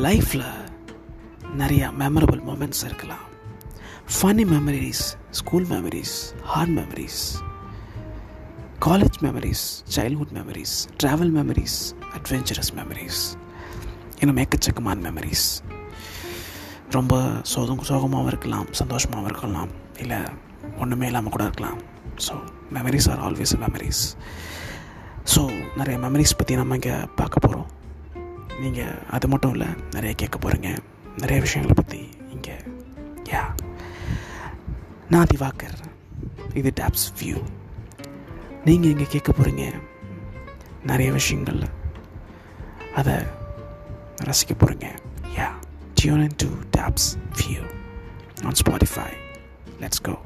லைஃப்பில் நிறையா memorable moments இருக்கலாம். Funny memories school memories heart memories college memories childhood memories travel memories adventurous memories இன்னும் எக்கச்சக்கமான memories ரொம்ப சோகம் சோகமாகவும் இருக்கலாம் சந்தோஷமாகவும் இருக்கலாம் இல்லை ஒன்றுமே இல்லாமல் கூட இருக்கலாம். So memories are always memories so நிறைய மெமரிஸ் பற்றி நம்ம இங்கே பார்க்க போகிறோம் நீங்கள் அது மட்டும் இல்லை நிறைய கேட்க போகிறீங்க நிறைய விஷயங்களை பற்றி இங்கே யா நான் திவாகர். இது டேப்ஸ் வியூ நீங்கள் இங்கே கேட்க போகிறீங்க நிறைய விஷயங்கள். அதை ரசிக்க போகிறீங்க யா tune in to tapes view on Spotify let's go